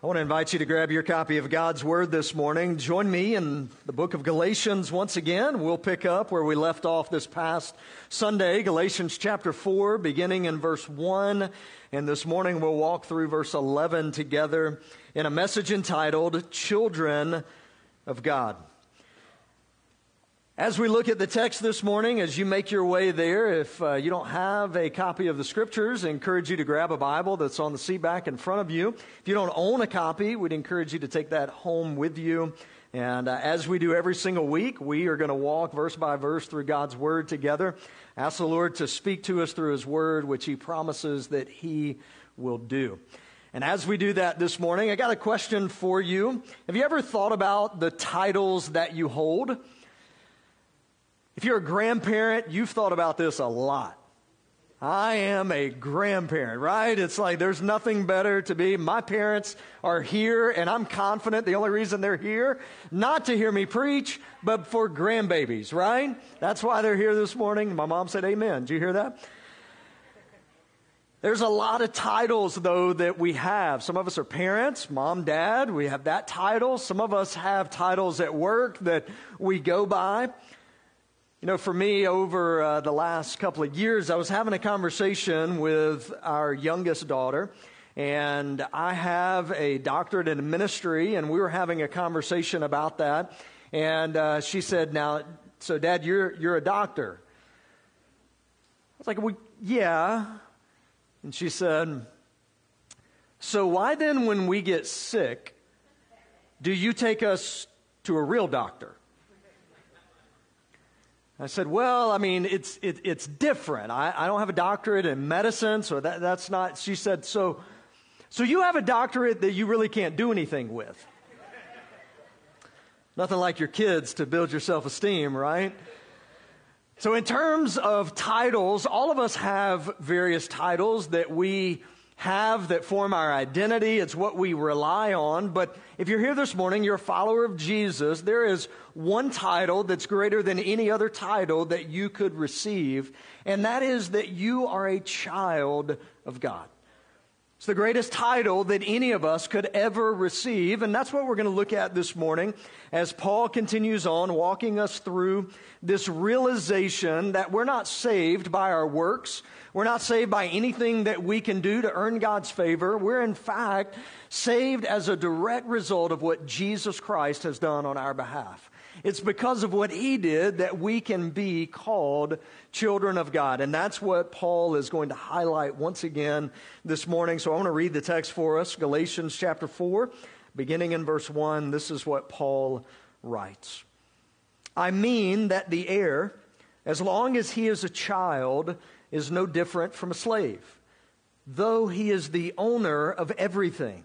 I want to invite you to grab your copy of God's Word this morning. Join me in the book of Galatians once again. We'll pick up where we left off this past Sunday, Galatians chapter 4, beginning in verse 1. And this morning we'll walk through verse 11 together in a message entitled Children of God. As we look at the text this morning, as you make your way there, if uh, you don't have a copy of the scriptures, I encourage you to grab a Bible that's on the seat back in front of you. If you don't own a copy, we'd encourage you to take that home with you. And uh, as we do every single week, we are going to walk verse by verse through God's Word together. Ask the Lord to speak to us through His Word, which He promises that He will do. And as we do that this morning, I got a question for you. Have you ever thought about the titles that you hold? If you're a grandparent, you've thought about this a lot. I am a grandparent, right? It's like there's nothing better to be. My parents are here, and I'm confident the only reason they're here, not to hear me preach, but for grandbabies, right? That's why they're here this morning. My mom said, Amen. Did you hear that? There's a lot of titles, though, that we have. Some of us are parents, mom, dad. We have that title. Some of us have titles at work that we go by. You know, for me, over uh, the last couple of years, I was having a conversation with our youngest daughter, and I have a doctorate in ministry, and we were having a conversation about that. And uh, she said, "Now, so Dad, you're you're a doctor." I was like, "Well, yeah." And she said, "So why then, when we get sick, do you take us to a real doctor?" I said, Well, I mean, it's, it, it's different. I, I don't have a doctorate in medicine, so that, that's not. She said, so, so you have a doctorate that you really can't do anything with. Nothing like your kids to build your self esteem, right? So, in terms of titles, all of us have various titles that we have that form our identity. It's what we rely on. But if you're here this morning, you're a follower of Jesus, there is one title that's greater than any other title that you could receive, and that is that you are a child of God. It's the greatest title that any of us could ever receive. And that's what we're going to look at this morning as Paul continues on walking us through this realization that we're not saved by our works. We're not saved by anything that we can do to earn God's favor. We're in fact saved as a direct result of what Jesus Christ has done on our behalf. It's because of what he did that we can be called children of God. And that's what Paul is going to highlight once again this morning. So I want to read the text for us Galatians chapter 4, beginning in verse 1. This is what Paul writes I mean that the heir, as long as he is a child, is no different from a slave, though he is the owner of everything.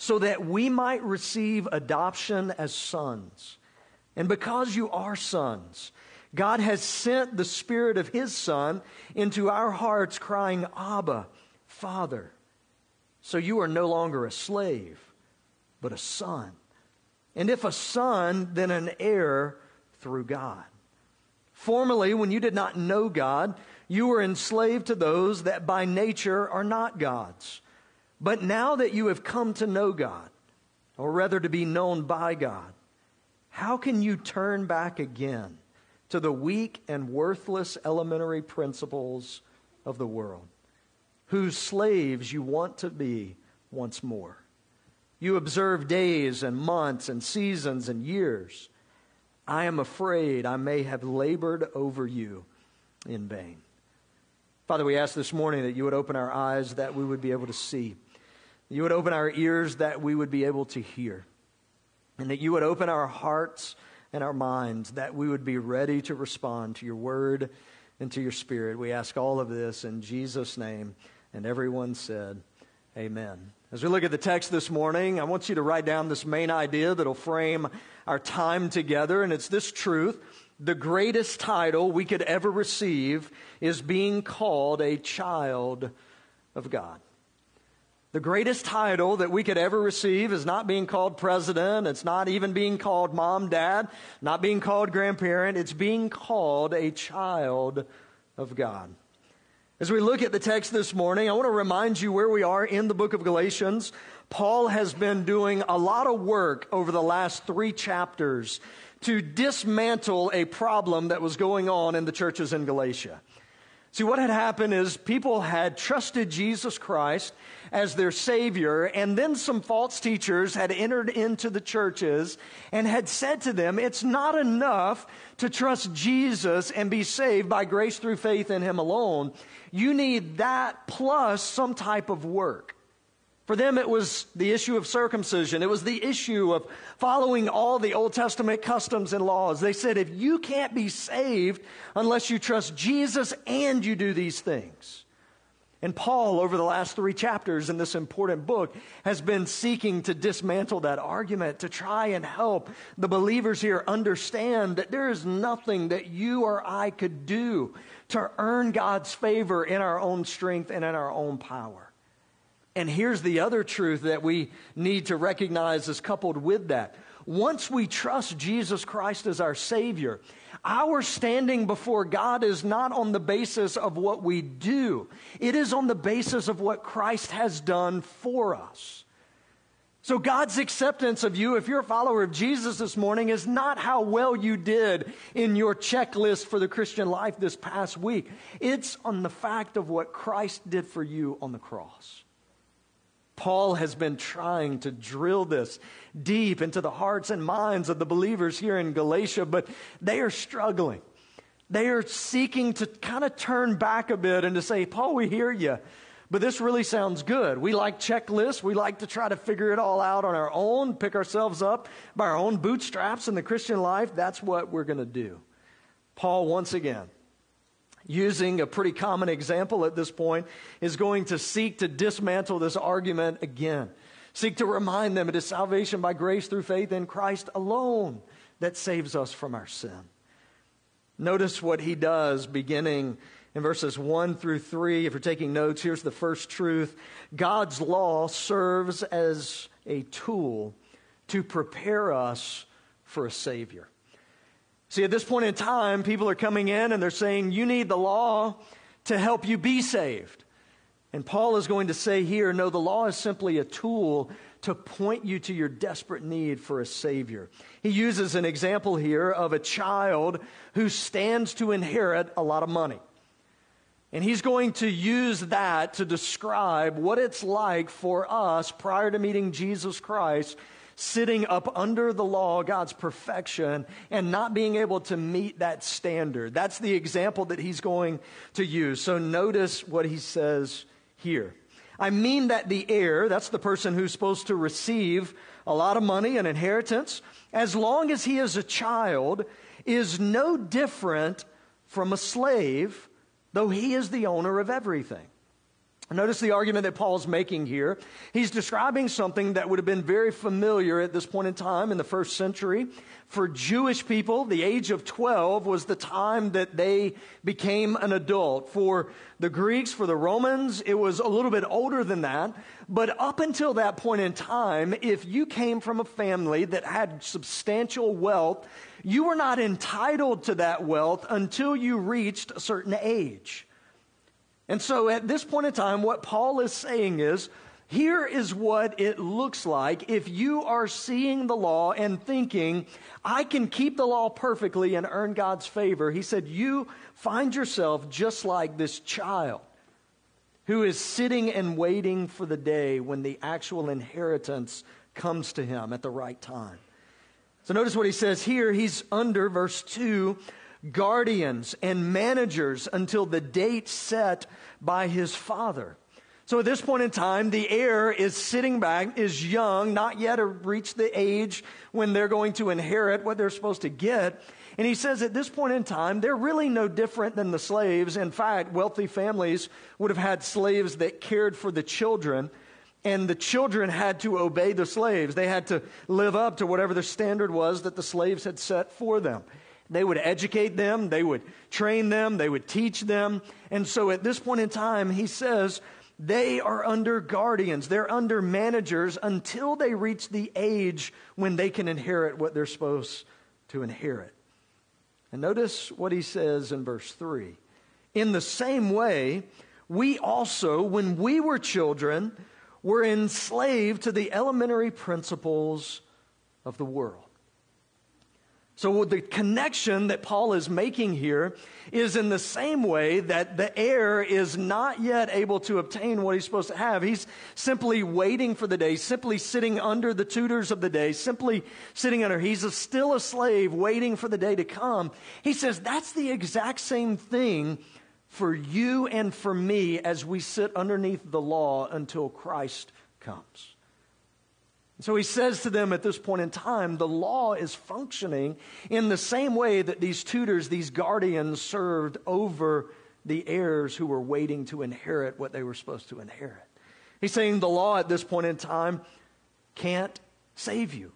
so that we might receive adoption as sons. And because you are sons, God has sent the Spirit of His Son into our hearts, crying, Abba, Father. So you are no longer a slave, but a son. And if a son, then an heir through God. Formerly, when you did not know God, you were enslaved to those that by nature are not God's. But now that you have come to know God, or rather to be known by God, how can you turn back again to the weak and worthless elementary principles of the world, whose slaves you want to be once more? You observe days and months and seasons and years. I am afraid I may have labored over you in vain. Father, we ask this morning that you would open our eyes that we would be able to see you would open our ears that we would be able to hear. And that you would open our hearts and our minds that we would be ready to respond to your word and to your spirit. We ask all of this in Jesus' name. And everyone said, Amen As we look at the text this morning, I want you to write down this main idea that'll frame our time together, and it's this truth. The greatest title we could ever receive is being called a child of God. The greatest title that we could ever receive is not being called president. It's not even being called mom, dad, not being called grandparent. It's being called a child of God. As we look at the text this morning, I want to remind you where we are in the book of Galatians. Paul has been doing a lot of work over the last three chapters to dismantle a problem that was going on in the churches in Galatia. See, what had happened is people had trusted Jesus Christ as their Savior, and then some false teachers had entered into the churches and had said to them, It's not enough to trust Jesus and be saved by grace through faith in Him alone. You need that plus some type of work. For them, it was the issue of circumcision. It was the issue of following all the Old Testament customs and laws. They said, if you can't be saved unless you trust Jesus and you do these things. And Paul, over the last three chapters in this important book, has been seeking to dismantle that argument, to try and help the believers here understand that there is nothing that you or I could do to earn God's favor in our own strength and in our own power. And here's the other truth that we need to recognize is coupled with that. Once we trust Jesus Christ as our Savior, our standing before God is not on the basis of what we do, it is on the basis of what Christ has done for us. So, God's acceptance of you, if you're a follower of Jesus this morning, is not how well you did in your checklist for the Christian life this past week. It's on the fact of what Christ did for you on the cross. Paul has been trying to drill this deep into the hearts and minds of the believers here in Galatia, but they are struggling. They are seeking to kind of turn back a bit and to say, Paul, we hear you. But this really sounds good. We like checklists. We like to try to figure it all out on our own, pick ourselves up by our own bootstraps in the Christian life. That's what we're going to do. Paul, once again, using a pretty common example at this point, is going to seek to dismantle this argument again. Seek to remind them it is salvation by grace through faith in Christ alone that saves us from our sin. Notice what he does beginning in verses 1 through 3. If you're taking notes, here's the first truth God's law serves as a tool to prepare us for a Savior. See, at this point in time, people are coming in and they're saying, You need the law to help you be saved. And Paul is going to say here, no, the law is simply a tool to point you to your desperate need for a Savior. He uses an example here of a child who stands to inherit a lot of money. And he's going to use that to describe what it's like for us prior to meeting Jesus Christ, sitting up under the law, God's perfection, and not being able to meet that standard. That's the example that he's going to use. So notice what he says here. I mean that the heir, that's the person who's supposed to receive a lot of money, an inheritance, as long as he is a child, is no different from a slave though he is the owner of everything. Notice the argument that Paul's making here. He's describing something that would have been very familiar at this point in time in the first century. For Jewish people, the age of 12 was the time that they became an adult. For the Greeks, for the Romans, it was a little bit older than that. But up until that point in time, if you came from a family that had substantial wealth, you were not entitled to that wealth until you reached a certain age. And so at this point in time, what Paul is saying is, here is what it looks like if you are seeing the law and thinking, I can keep the law perfectly and earn God's favor. He said, You find yourself just like this child who is sitting and waiting for the day when the actual inheritance comes to him at the right time. So notice what he says here. He's under verse 2 guardians and managers until the date set by his father. So at this point in time, the heir is sitting back, is young, not yet reached the age when they're going to inherit what they're supposed to get. And he says at this point in time, they're really no different than the slaves. In fact, wealthy families would have had slaves that cared for the children. and the children had to obey the slaves. They had to live up to whatever the standard was that the slaves had set for them. They would educate them, they would train them, they would teach them. And so at this point in time, he says, they are under guardians, they're under managers until they reach the age when they can inherit what they're supposed to inherit. And notice what he says in verse 3. In the same way, we also, when we were children, were enslaved to the elementary principles of the world. So, the connection that Paul is making here is in the same way that the heir is not yet able to obtain what he's supposed to have. He's simply waiting for the day, simply sitting under the tutors of the day, simply sitting under. He's a, still a slave waiting for the day to come. He says that's the exact same thing for you and for me as we sit underneath the law until Christ comes. So he says to them at this point in time, the law is functioning in the same way that these tutors, these guardians served over the heirs who were waiting to inherit what they were supposed to inherit. He's saying the law at this point in time can't save you.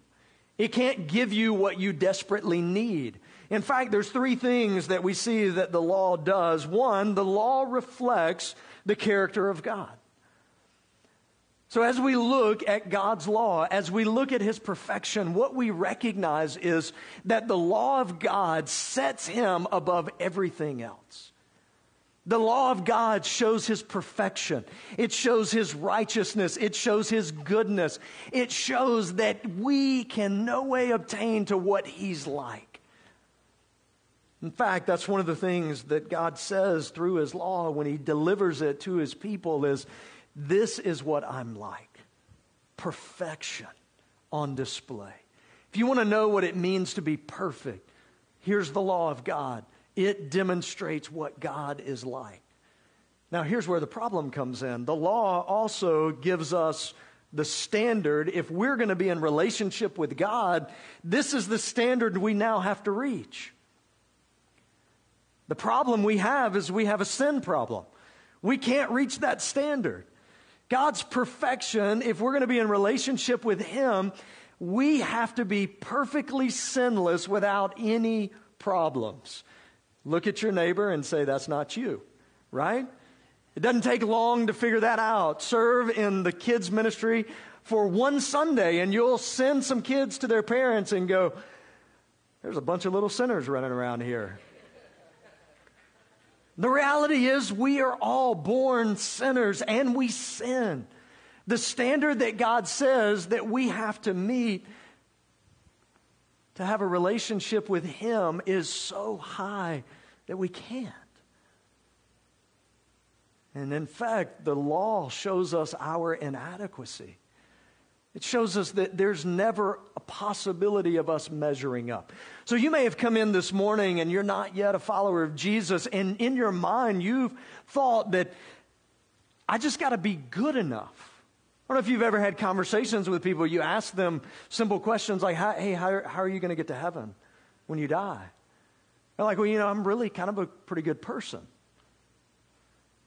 It can't give you what you desperately need. In fact, there's three things that we see that the law does. One, the law reflects the character of God. So, as we look at God's law, as we look at His perfection, what we recognize is that the law of God sets Him above everything else. The law of God shows His perfection. It shows His righteousness. It shows His goodness. It shows that we can no way obtain to what He's like. In fact, that's one of the things that God says through His law when He delivers it to His people is this is what I'm like perfection on display. If you want to know what it means to be perfect, here's the law of God. It demonstrates what God is like. Now, here's where the problem comes in. The law also gives us the standard. If we're going to be in relationship with God, this is the standard we now have to reach. The problem we have is we have a sin problem. We can't reach that standard. God's perfection, if we're going to be in relationship with Him, we have to be perfectly sinless without any problems. Look at your neighbor and say, That's not you, right? It doesn't take long to figure that out. Serve in the kids' ministry for one Sunday, and you'll send some kids to their parents and go, There's a bunch of little sinners running around here. The reality is, we are all born sinners and we sin. The standard that God says that we have to meet to have a relationship with Him is so high that we can't. And in fact, the law shows us our inadequacy. It shows us that there's never a possibility of us measuring up. So you may have come in this morning and you're not yet a follower of Jesus, and in your mind, you've thought that I just got to be good enough. I don't know if you've ever had conversations with people. You ask them simple questions like, hey, how, are you going to get to heaven when you die? They're like, well, you know, I'm really kind of a pretty good person.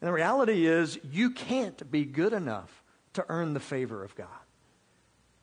And the reality is, you can't be good enough to earn the favor of God.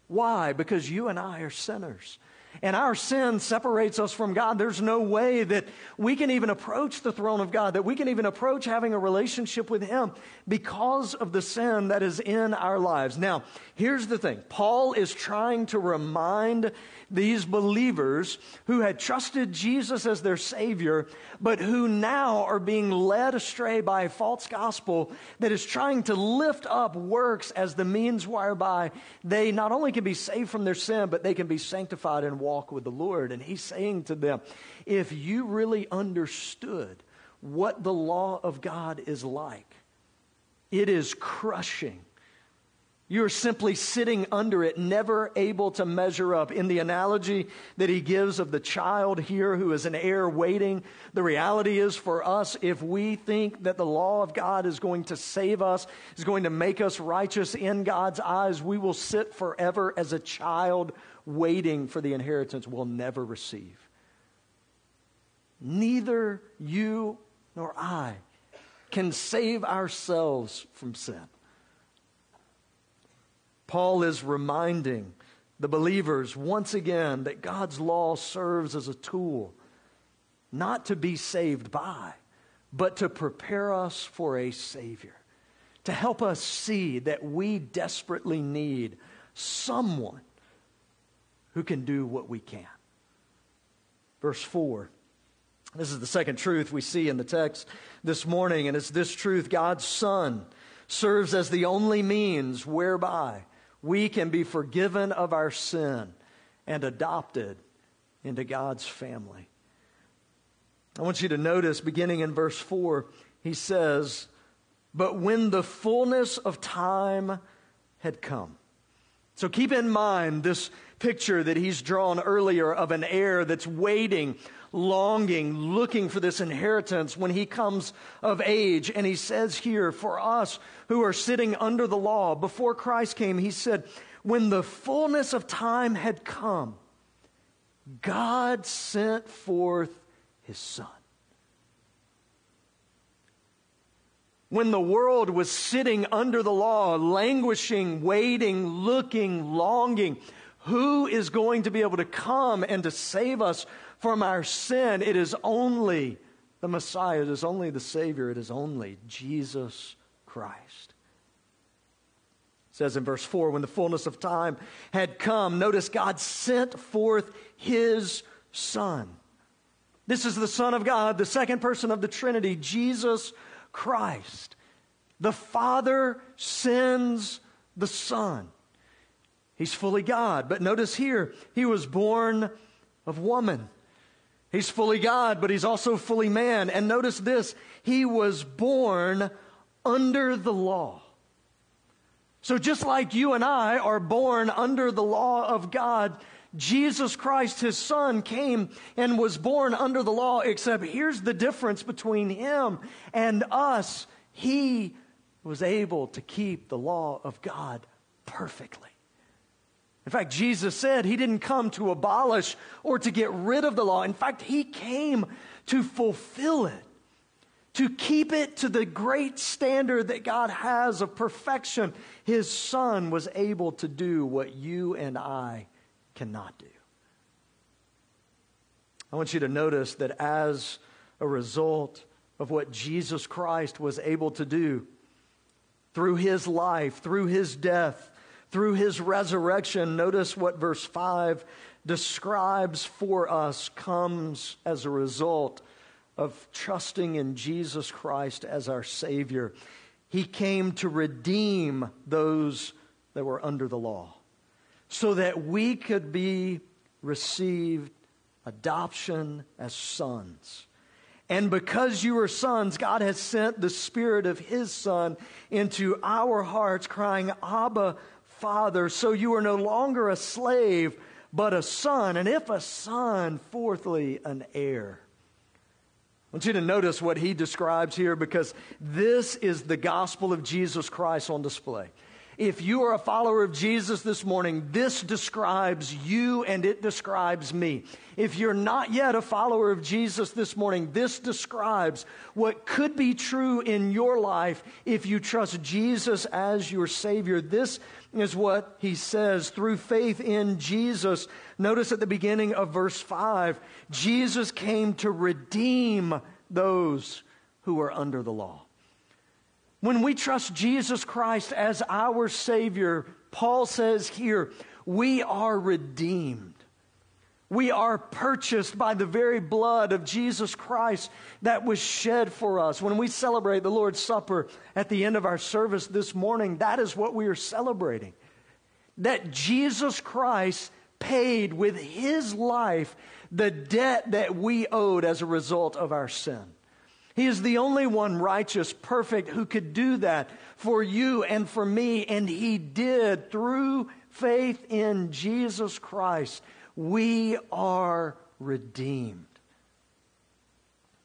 Why? Because you and I are sinners. And our sin separates us from God. There's no way that we can even approach the throne of God, that we can even approach having a relationship with Him because of the sin that is in our lives. Now, here's the thing Paul is trying to remind these believers who had trusted Jesus as their Savior, but who now are being led astray by a false gospel that is trying to lift up works as the means whereby they not only can be saved from their sin, but they can be sanctified and walk with the Lord. And he's saying to them, if you really understood what the law of God is like, it is crushing you're simply sitting under it, never able to measure up. In the analogy that he gives of the child here who is an heir waiting, the reality is for us, if we think that the law of God is going to save us, is going to make us righteous in God's eyes, we will sit forever as a child waiting for the inheritance we'll never receive. Neither you nor I can save ourselves from sin. Paul is reminding the believers once again that God's law serves as a tool not to be saved by, but to prepare us for a Savior, to help us see that we desperately need someone who can do what we can. Verse 4. This is the second truth we see in the text this morning, and it's this truth God's Son serves as the only means whereby we can be forgiven of our sin and adopted into God's family. I want you to notice, beginning in verse 4, he says, But when the fullness of time had come. So keep in mind this picture that he's drawn earlier of an heir that's waiting, longing, looking for this inheritance when he comes of age. And he says here, for us who are sitting under the law, before Christ came, he said, when the fullness of time had come, God sent forth his son. When the world was sitting under the law, languishing, waiting, looking, longing, who is going to be able to come and to save us from our sin? It is only the Messiah, it is only the Savior, it is only Jesus Christ. It says in verse 4 when the fullness of time had come, notice God sent forth his Son. This is the Son of God, the second person of the Trinity, Jesus Christ. The Father sends the Son. He's fully God. But notice here, he was born of woman. He's fully God, but he's also fully man. And notice this he was born under the law. So just like you and I are born under the law of God, Jesus Christ, his son, came and was born under the law, except here's the difference between him and us. He was able to keep the law of God perfectly. In fact, Jesus said he didn't come to abolish or to get rid of the law. In fact, he came to fulfill it, to keep it to the great standard that God has of perfection. His son was able to do what you and I cannot do. I want you to notice that as a result of what Jesus Christ was able to do through his life, through his death, through his resurrection, notice what verse 5 describes for us comes as a result of trusting in Jesus Christ as our Savior. He came to redeem those that were under the law so that we could be received adoption as sons. And because you are sons, God has sent the Spirit of His Son into our hearts, crying, Abba, Father. So you are no longer a slave, but a son. And if a son, fourthly, an heir. I want you to notice what he describes here because this is the gospel of Jesus Christ on display. If you are a follower of Jesus this morning, this describes you and it describes me. If you're not yet a follower of Jesus this morning, this describes what could be true in your life if you trust Jesus as your Savior. This is what he says through faith in Jesus. Notice at the beginning of verse 5 Jesus came to redeem those who are under the law. When we trust Jesus Christ as our Savior, Paul says here, we are redeemed. We are purchased by the very blood of Jesus Christ that was shed for us. When we celebrate the Lord's Supper at the end of our service this morning, that is what we are celebrating. That Jesus Christ paid with his life the debt that we owed as a result of our sin. He is the only one righteous, perfect, who could do that for you and for me. And He did through faith in Jesus Christ. We are redeemed.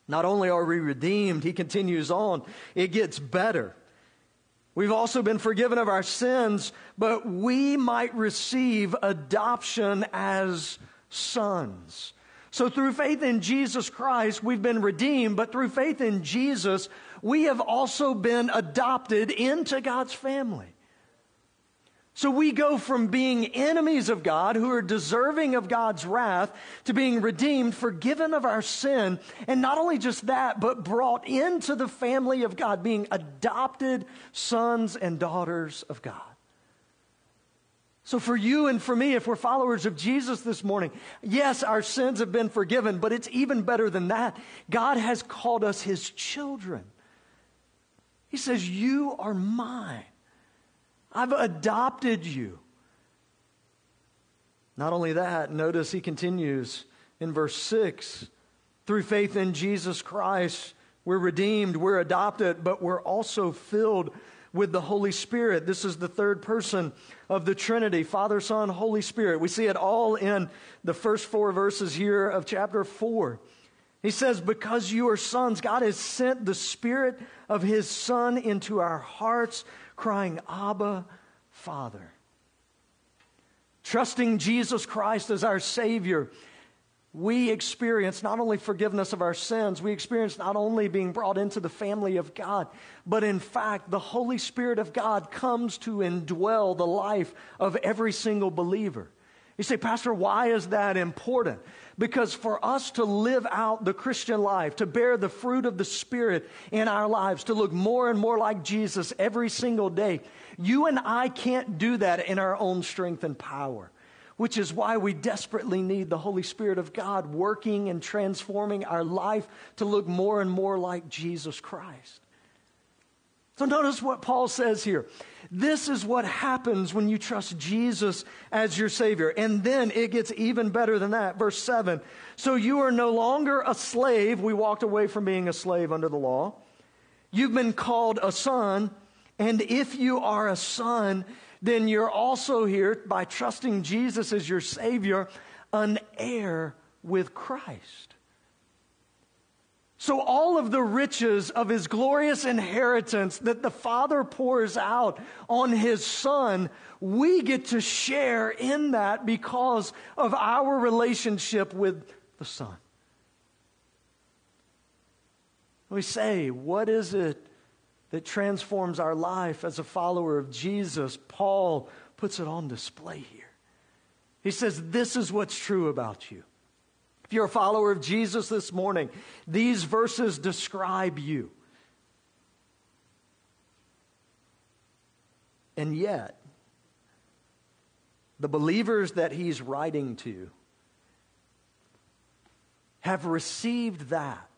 Not only are we redeemed, He continues on, it gets better. We've also been forgiven of our sins, but we might receive adoption as sons. So through faith in Jesus Christ, we've been redeemed, but through faith in Jesus, we have also been adopted into God's family. So we go from being enemies of God, who are deserving of God's wrath, to being redeemed, forgiven of our sin, and not only just that, but brought into the family of God, being adopted sons and daughters of God. So, for you and for me, if we're followers of Jesus this morning, yes, our sins have been forgiven, but it's even better than that. God has called us his children. He says, You are mine. I've adopted you. Not only that, notice he continues in verse 6 through faith in Jesus Christ, we're redeemed, we're adopted, but we're also filled with the Holy Spirit. This is the third person of the Trinity Father, Son, Holy Spirit. We see it all in the first four verses here of chapter 4. He says, Because you are sons, God has sent the Spirit of His Son into our hearts, crying, Abba, Father. Trusting Jesus Christ as our Savior, we experience not only forgiveness of our sins, we experience not only being brought into the family of God, but in fact, the Holy Spirit of God comes to indwell the life of every single believer. You say, Pastor, why is that important? Because for us to live out the Christian life, to bear the fruit of the Spirit in our lives, to look more and more like Jesus every single day, you and I can't do that in our own strength and power, which is why we desperately need the Holy Spirit of God working and transforming our life to look more and more like Jesus Christ. So notice what Paul says here. This is what happens when you trust Jesus as your Savior. And then it gets even better than that. Verse 7. So you are no longer a slave. We walked away from being a slave under the law. You've been called a son. And if you are a son, then you're also here by trusting Jesus as your Savior, an heir with Christ. So, all of the riches of his glorious inheritance that the Father pours out on his Son, we get to share in that because of our relationship with the Son. We say, what is it that transforms our life as a follower of Jesus? Paul puts it on display here. He says, This is what's true about you. If you're a follower of Jesus this morning, these verses describe you. And yet, the believers that he's writing to have received that.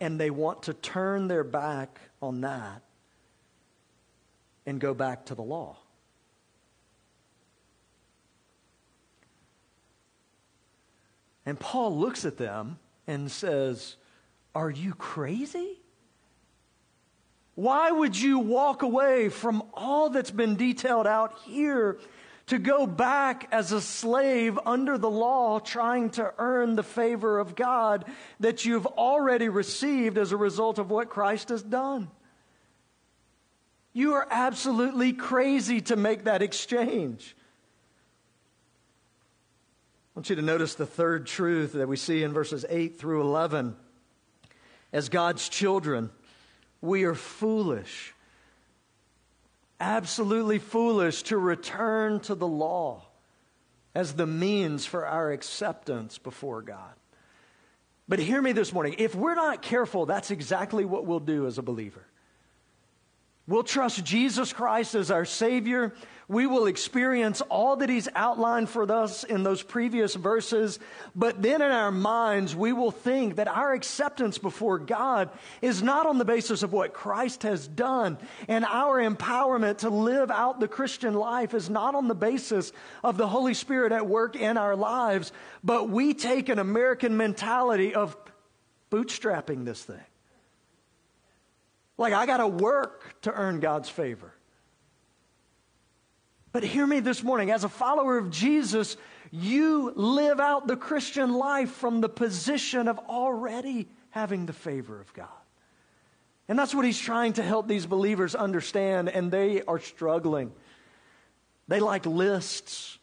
And they want to turn their back on that and go back to the law. And Paul looks at them and says, Are you crazy? Why would you walk away from all that's been detailed out here to go back as a slave under the law, trying to earn the favor of God that you've already received as a result of what Christ has done? You are absolutely crazy to make that exchange. Want you to notice the third truth that we see in verses 8 through 11. As God's children, we are foolish, absolutely foolish to return to the law as the means for our acceptance before God. But hear me this morning if we're not careful, that's exactly what we'll do as a believer. We'll trust Jesus Christ as our Savior. We will experience all that He's outlined for us in those previous verses. But then in our minds, we will think that our acceptance before God is not on the basis of what Christ has done. And our empowerment to live out the Christian life is not on the basis of the Holy Spirit at work in our lives. But we take an American mentality of bootstrapping this thing. Like, I got to work to earn God's favor. But hear me this morning as a follower of Jesus, you live out the Christian life from the position of already having the favor of God. And that's what he's trying to help these believers understand, and they are struggling. They like lists,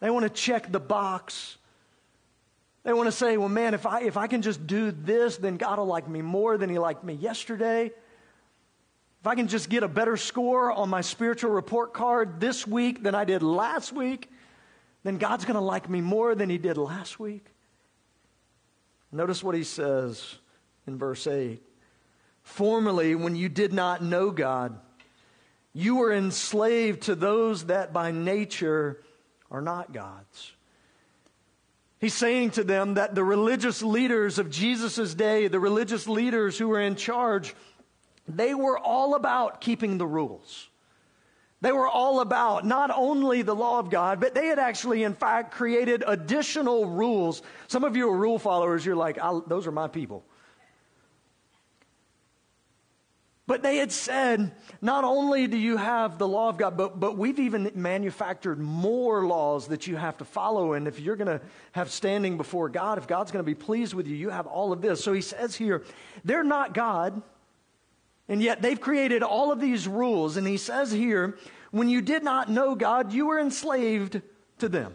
they want to check the box. They want to say, well, man, if I, if I can just do this, then God will like me more than he liked me yesterday. if I can just get a better score on my spiritual report card this week than I did last week, then God's going to like me more than He did last week. Notice what He says in verse 8. Formerly, when you did not know God, you were enslaved to those that by nature are not God's. He's saying to them that the religious leaders of Jesus' day, the religious leaders who were in charge, they were all about keeping the rules. They were all about not only the law of God, but they had actually, in fact, created additional rules. Some of you are rule followers, you're like, those are my people. But they had said, not only do you have the law of God, but, but we've even manufactured more laws that you have to follow. And if you're going to have standing before God, if God's going to be pleased with you, you have all of this. So he says here, they're not God. And yet they've created all of these rules. And he says here, when you did not know God, you were enslaved to them.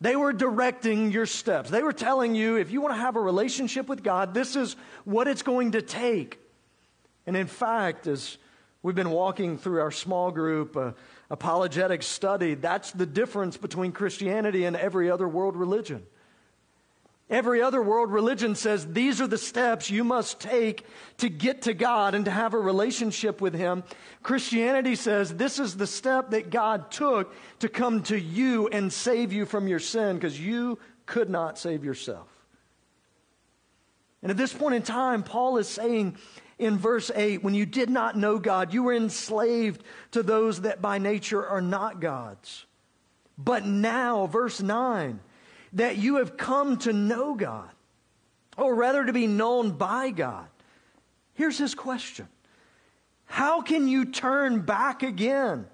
They were directing your steps. They were telling you if you want to have a relationship with God, this is what it's going to take. And in fact, as we've been walking through our small group uh, apologetic study, that's the difference between Christianity and every other world religion. Every other world religion says these are the steps you must take to get to God and to have a relationship with Him. Christianity says this is the step that God took to come to you and save you from your sin because you could not save yourself. And at this point in time, Paul is saying in verse 8, when you did not know God, you were enslaved to those that by nature are not God's. But now, verse 9, that you have come to know God, or rather to be known by God. Here's his question How can you turn back again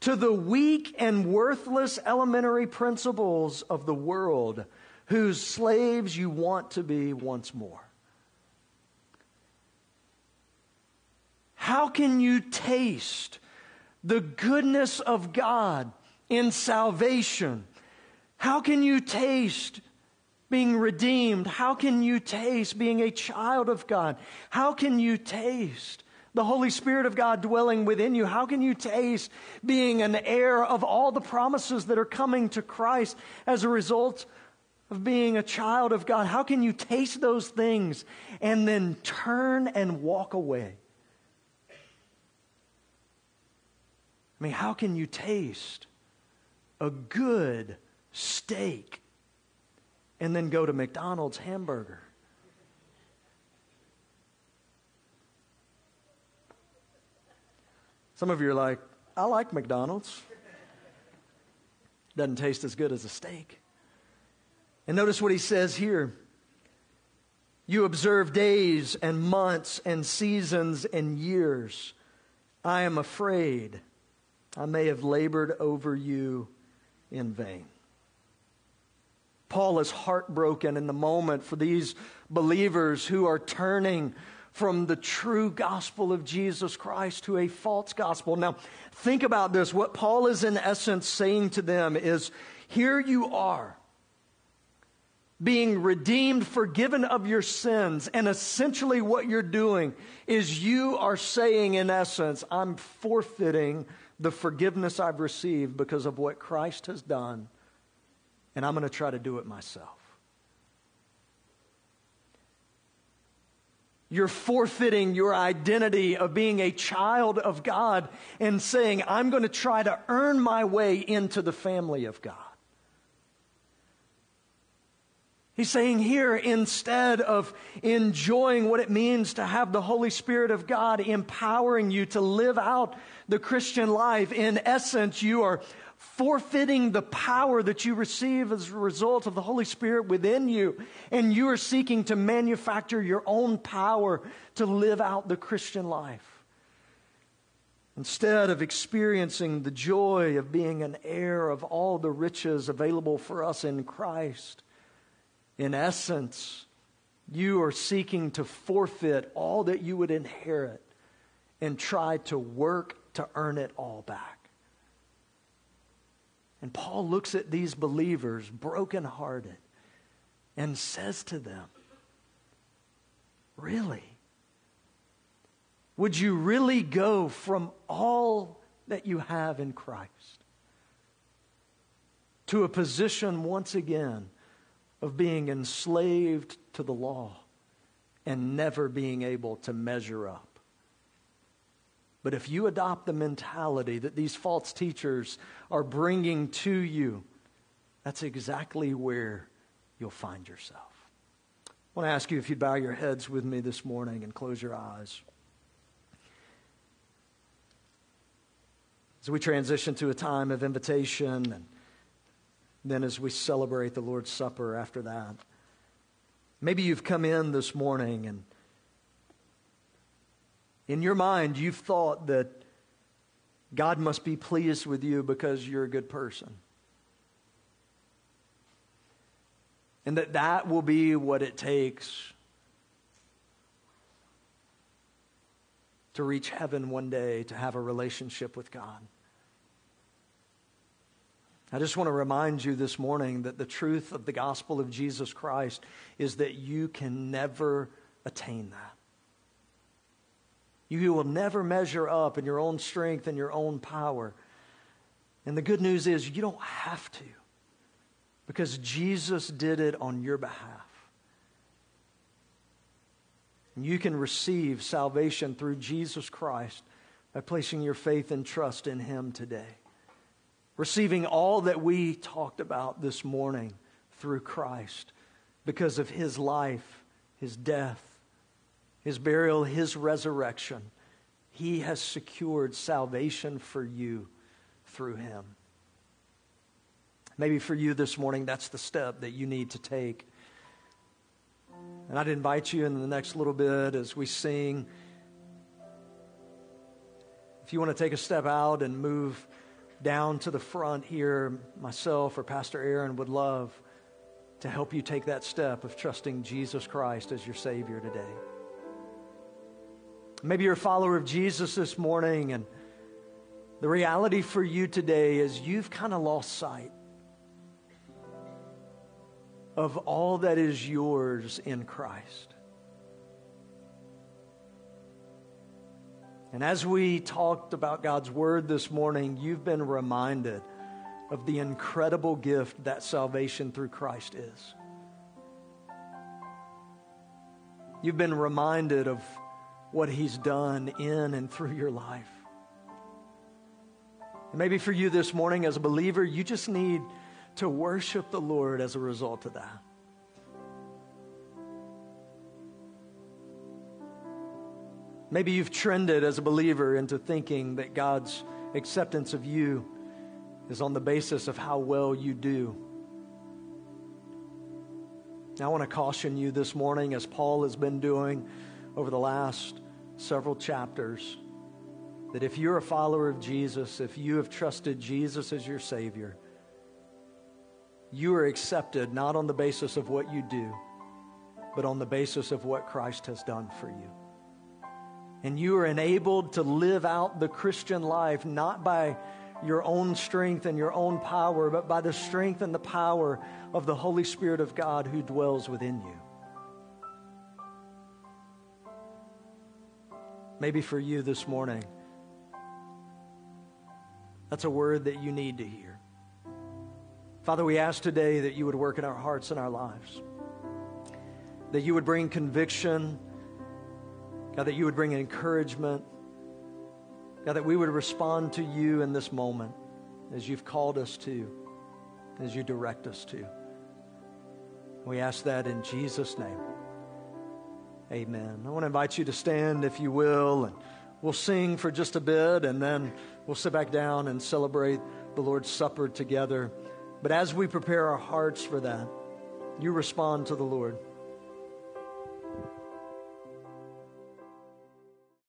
to the weak and worthless elementary principles of the world whose slaves you want to be once more? How can you taste the goodness of God in salvation? How can you taste being redeemed? How can you taste being a child of God? How can you taste the Holy Spirit of God dwelling within you? How can you taste being an heir of all the promises that are coming to Christ as a result of being a child of God? How can you taste those things and then turn and walk away? I mean, how can you taste a good steak and then go to McDonald's hamburger. Some of you are like, I like McDonald's. Doesn't taste as good as a steak. And notice what he says here. You observe days and months and seasons and years. I am afraid I may have labored over you in vain. Paul is heartbroken in the moment for these believers who are turning from the true gospel of Jesus Christ to a false gospel. Now, think about this. What Paul is in essence saying to them is here you are, being redeemed, forgiven of your sins. And essentially, what you're doing is you are saying, in essence, I'm forfeiting the forgiveness I've received because of what Christ has done and I'm going to try to do it myself. You're forfeiting your identity of being a child of God and saying, I'm going to try to earn my way into the family of God. He's saying here, instead of enjoying what it means to have the Holy Spirit of God empowering you to live out the Christian life, in essence, you are forfeiting the power that you receive as a result of the Holy Spirit within you, and you are seeking to manufacture your own power to live out the Christian life. Instead of experiencing the joy of being an heir of all the riches available for us in Christ, in essence, you are seeking to forfeit all that you would inherit and try to work to earn it all back. And Paul looks at these believers, brokenhearted, and says to them, Really? Would you really go from all that you have in Christ to a position once again of being enslaved to the law and never being able to measure up? But if you adopt the mentality that these false teachers are bringing to you, that's exactly where you'll find yourself. I want to ask you if you'd bow your heads with me this morning and close your eyes. As we transition to a time of invitation, and then as we celebrate the Lord's Supper after that, maybe you've come in this morning and in your mind you've thought that God must be pleased with you because you're a good person. And that that will be what it takes to reach heaven one day, to have a relationship with God. I just want to remind you this morning that the truth of the gospel of Jesus Christ is that you can never attain that. You will never measure up in your own strength and your own power. And the good news is you don't have to because Jesus did it on your behalf. And you can receive salvation through Jesus Christ by placing your faith and trust in Him today. Receiving all that we talked about this morning through Christ because of His life, His death, His burial, His resurrection. He has secured salvation for you through Him. Maybe for you this morning, that's the step that you need to take. And I'd invite you in the next little bit as we sing. If you want to take a step out and move down to the front here, myself or Pastor Aaron would love to help you take that step of trusting Jesus Christ as your Savior today. Maybe you're a follower of Jesus this morning, and the reality for you today is you've kind of lost sight of all that is yours in Christ. And as we talked about God's Word this morning, you've been reminded of the incredible gift that salvation through Christ is. You've been reminded of what He's done in and through your life. And maybe for you this morning as a believer, you just need to worship the Lord as a result of that. Maybe you've trended as a believer into thinking that God's acceptance of you is on the basis of how well you do. Now, I want to caution you this morning, as Paul has been doing over the last several chapters, that if you're a follower of Jesus, if you have trusted Jesus as your Savior, you are accepted not on the basis of what you do, but on the basis of what Christ has done for you. And you are enabled to live out the Christian life not by your own strength and your own power, but by the strength and the power of the Holy Spirit of God who dwells within you. Maybe for you this morning, that's a word that you need to hear. Father, we ask today that you would work in our hearts and our lives, that you would bring conviction, God, that you would bring encouragement, God, that we would respond to you in this moment as you've called us to, as you direct us to. We ask that in Jesus' name. Amen. I want to invite you to stand, if you will, and we'll sing for just a bit, and then we'll sit back down and celebrate the Lord's Supper together. But as we prepare our hearts for that, you respond to the Lord.